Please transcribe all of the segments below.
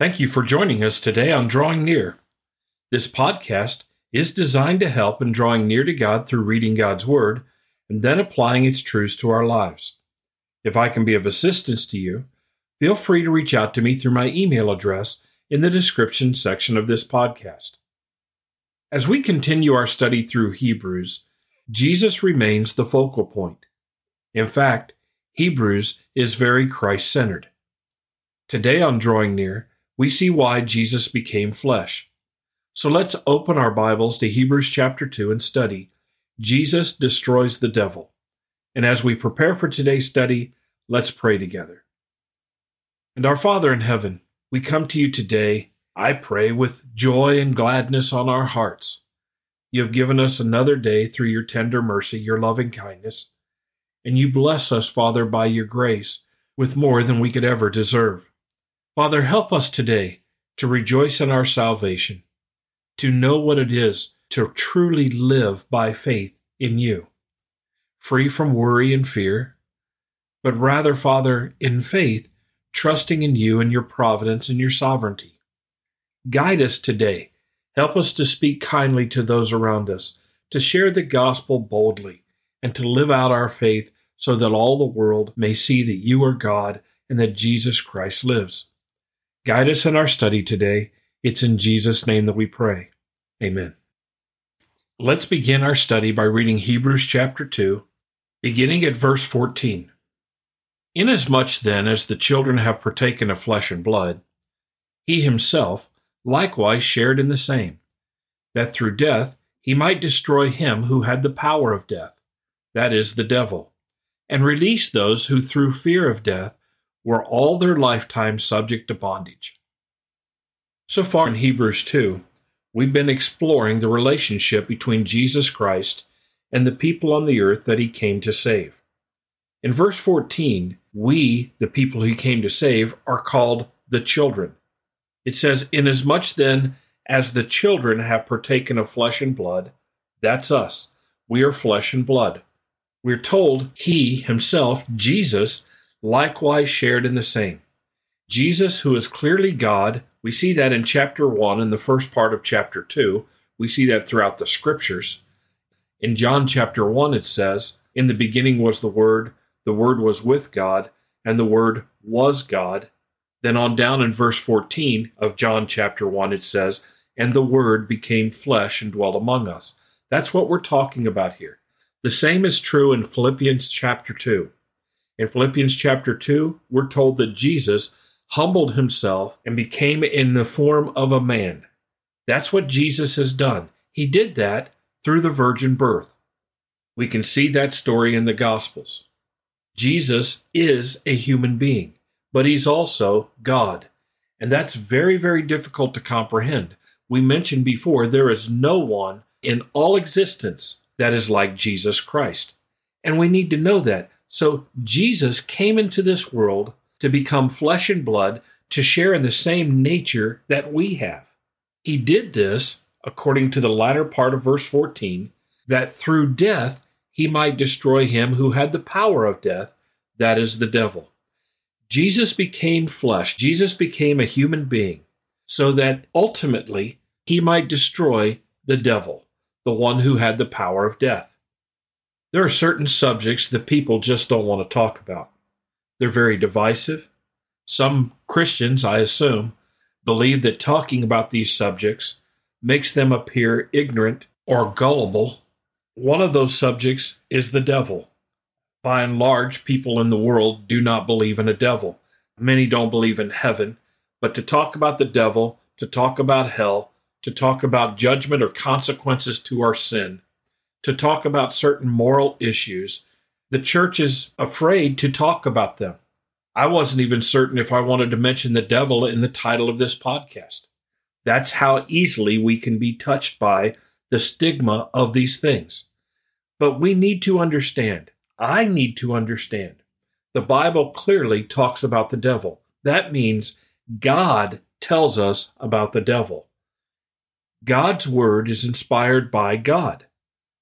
Thank you for joining us today on Drawing Near. This podcast is designed to help in drawing near to God through reading God's Word and then applying its truths to our lives. If I can be of assistance to you, feel free to reach out to me through my email address in the description section of this podcast. As we continue our study through Hebrews, Jesus remains the focal point. In fact, Hebrews is very Christ centered. Today on Drawing Near, we see why Jesus became flesh. So let's open our Bibles to Hebrews chapter 2 and study Jesus destroys the devil. And as we prepare for today's study, let's pray together. And our Father in heaven, we come to you today, I pray, with joy and gladness on our hearts. You have given us another day through your tender mercy, your loving kindness, and you bless us, Father, by your grace with more than we could ever deserve. Father, help us today to rejoice in our salvation, to know what it is to truly live by faith in you, free from worry and fear, but rather, Father, in faith, trusting in you and your providence and your sovereignty. Guide us today. Help us to speak kindly to those around us, to share the gospel boldly, and to live out our faith so that all the world may see that you are God and that Jesus Christ lives. Guide us in our study today. It's in Jesus' name that we pray. Amen. Let's begin our study by reading Hebrews chapter 2, beginning at verse 14. Inasmuch then as the children have partaken of flesh and blood, he himself likewise shared in the same, that through death he might destroy him who had the power of death, that is, the devil, and release those who through fear of death were all their lifetime subject to bondage. So far in Hebrews 2, we've been exploring the relationship between Jesus Christ and the people on the earth that he came to save. In verse 14, we, the people he came to save, are called the children. It says, Inasmuch then as the children have partaken of flesh and blood, that's us. We are flesh and blood. We're told he himself, Jesus, likewise shared in the same. Jesus, who is clearly God, we see that in chapter 1 and the first part of chapter 2. We see that throughout the scriptures. In John chapter 1, it says, In the beginning was the Word, the Word was with God, and the Word was God. Then on down in verse 14 of John chapter 1, it says, And the Word became flesh and dwelt among us. That's what we're talking about here. The same is true in Philippians chapter 2. In Philippians chapter 2, we're told that Jesus humbled himself and became in the form of a man. That's what Jesus has done. He did that through the virgin birth. We can see that story in the Gospels. Jesus is a human being, but he's also God. And that's very, very difficult to comprehend. We mentioned before there is no one in all existence that is like Jesus Christ. And we need to know that so Jesus came into this world to become flesh and blood to share in the same nature that we have. He did this, according to the latter part of verse 14, that through death he might destroy him who had the power of death, that is the devil. Jesus became flesh, Jesus became a human being, so that ultimately he might destroy the devil, the one who had the power of death. There are certain subjects that people just don't want to talk about. They're very divisive. Some Christians, I assume, believe that talking about these subjects makes them appear ignorant or gullible. One of those subjects is the devil. By and large, people in the world do not believe in a devil. Many don't believe in heaven. But to talk about the devil, to talk about hell, to talk about judgment or consequences to our sin, to talk about certain moral issues, the church is afraid to talk about them. I wasn't even certain if I wanted to mention the devil in the title of this podcast. That's how easily we can be touched by the stigma of these things. But we need to understand. I need to understand. The Bible clearly talks about the devil. That means God tells us about the devil. God's word is inspired by God.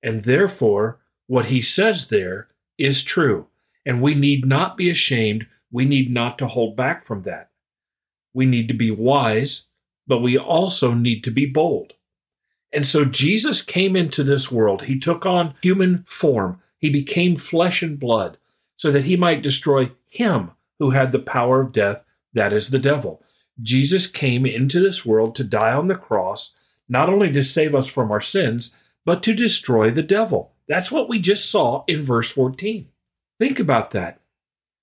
And therefore, what he says there is true. And we need not be ashamed. We need not to hold back from that. We need to be wise, but we also need to be bold. And so Jesus came into this world. He took on human form. He became flesh and blood so that he might destroy him who had the power of death, that is the devil. Jesus came into this world to die on the cross, not only to save us from our sins, but to destroy the devil. That's what we just saw in verse 14. Think about that.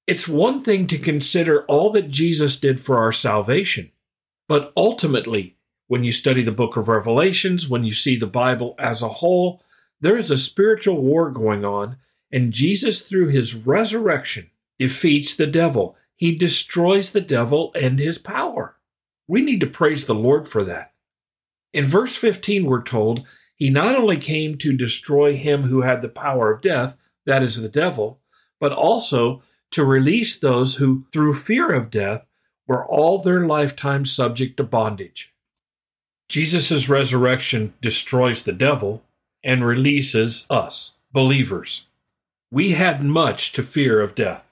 It's one thing to consider all that Jesus did for our salvation, but ultimately, when you study the book of Revelations, when you see the Bible as a whole, there is a spiritual war going on, and Jesus, through his resurrection, defeats the devil. He destroys the devil and his power. We need to praise the Lord for that. In verse 15, we're told he not only came to destroy him who had the power of death, that is the devil, but also to release those who, through fear of death, were all their lifetime subject to bondage. Jesus' resurrection destroys the devil and releases us, believers. We had much to fear of death.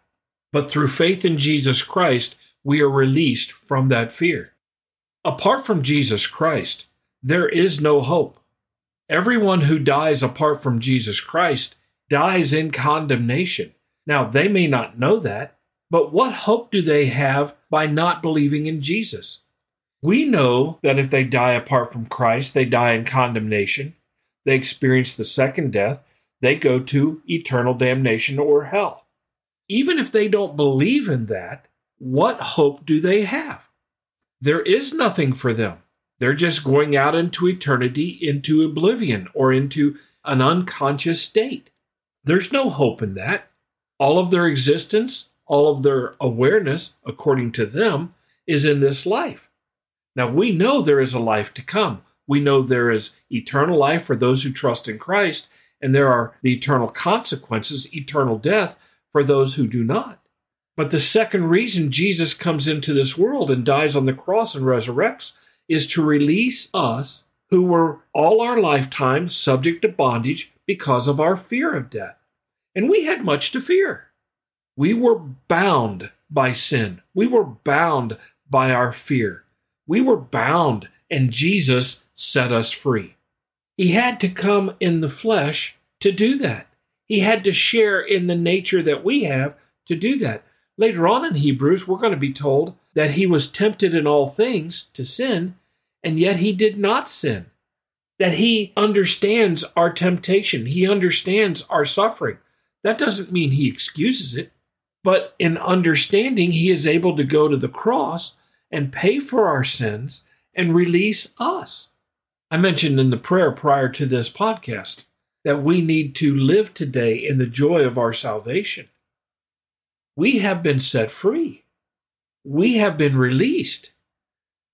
But through faith in Jesus Christ, we are released from that fear. Apart from Jesus Christ, there is no hope. Everyone who dies apart from Jesus Christ dies in condemnation. Now, they may not know that, but what hope do they have by not believing in Jesus? We know that if they die apart from Christ, they die in condemnation. They experience the second death. They go to eternal damnation or hell even if they don't believe in that, what hope do they have? There is nothing for them. They're just going out into eternity, into oblivion, or into an unconscious state. There's no hope in that. All of their existence, all of their awareness, according to them, is in this life. Now, we know there is a life to come. We know there is eternal life for those who trust in Christ, and there are the eternal consequences, eternal death for those who do not. But the second reason Jesus comes into this world and dies on the cross and resurrects is to release us who were all our lifetime subject to bondage because of our fear of death. And we had much to fear. We were bound by sin. We were bound by our fear. We were bound, and Jesus set us free. He had to come in the flesh to do that. He had to share in the nature that we have to do that. Later on in Hebrews, we're going to be told that he was tempted in all things to sin, and yet he did not sin. That he understands our temptation, he understands our suffering. That doesn't mean he excuses it, but in understanding, he is able to go to the cross and pay for our sins and release us. I mentioned in the prayer prior to this podcast that we need to live today in the joy of our salvation. We have been set free. We have been released.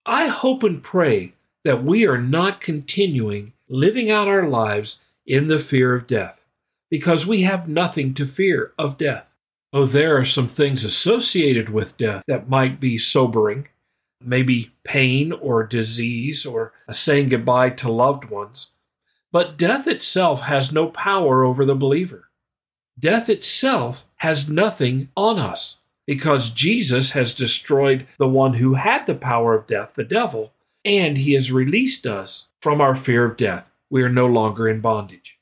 I hope and pray that we are not continuing living out our lives in the fear of death because we have nothing to fear of death. Oh, there are some things associated with death that might be sobering, maybe pain or disease or saying goodbye to loved ones. But death itself has no power over the believer. Death itself has nothing on us because Jesus has destroyed the one who had the power of death, the devil, and he has released us from our fear of death. We are no longer in bondage.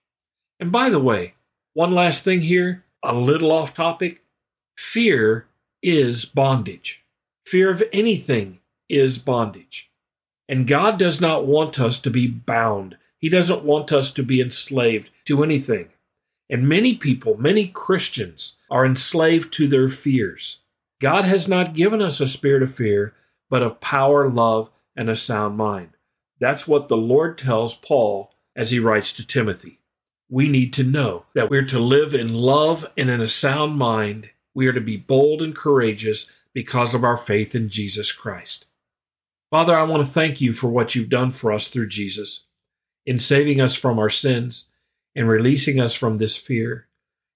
And by the way, one last thing here, a little off topic. Fear is bondage. Fear of anything is bondage. And God does not want us to be bound he doesn't want us to be enslaved to anything. And many people, many Christians, are enslaved to their fears. God has not given us a spirit of fear, but of power, love, and a sound mind. That's what the Lord tells Paul as he writes to Timothy. We need to know that we're to live in love and in a sound mind. We are to be bold and courageous because of our faith in Jesus Christ. Father, I want to thank you for what you've done for us through Jesus in saving us from our sins, in releasing us from this fear,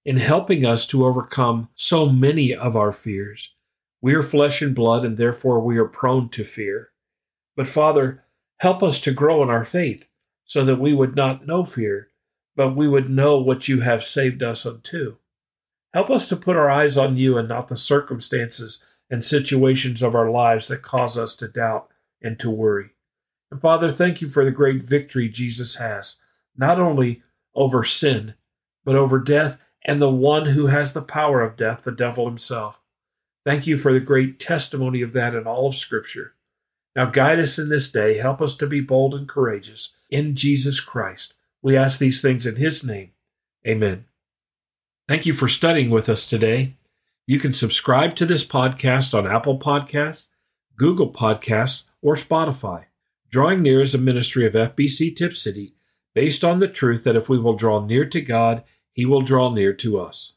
in helping us to overcome so many of our fears. We are flesh and blood, and therefore we are prone to fear. But Father, help us to grow in our faith so that we would not know fear, but we would know what you have saved us unto. Help us to put our eyes on you and not the circumstances and situations of our lives that cause us to doubt and to worry. And Father, thank you for the great victory Jesus has, not only over sin, but over death and the one who has the power of death, the devil himself. Thank you for the great testimony of that in all of Scripture. Now guide us in this day. Help us to be bold and courageous in Jesus Christ. We ask these things in His name. Amen. Thank you for studying with us today. You can subscribe to this podcast on Apple Podcasts, Google Podcasts, or Spotify. Drawing Near is a ministry of FBC Tipp City based on the truth that if we will draw near to God, He will draw near to us.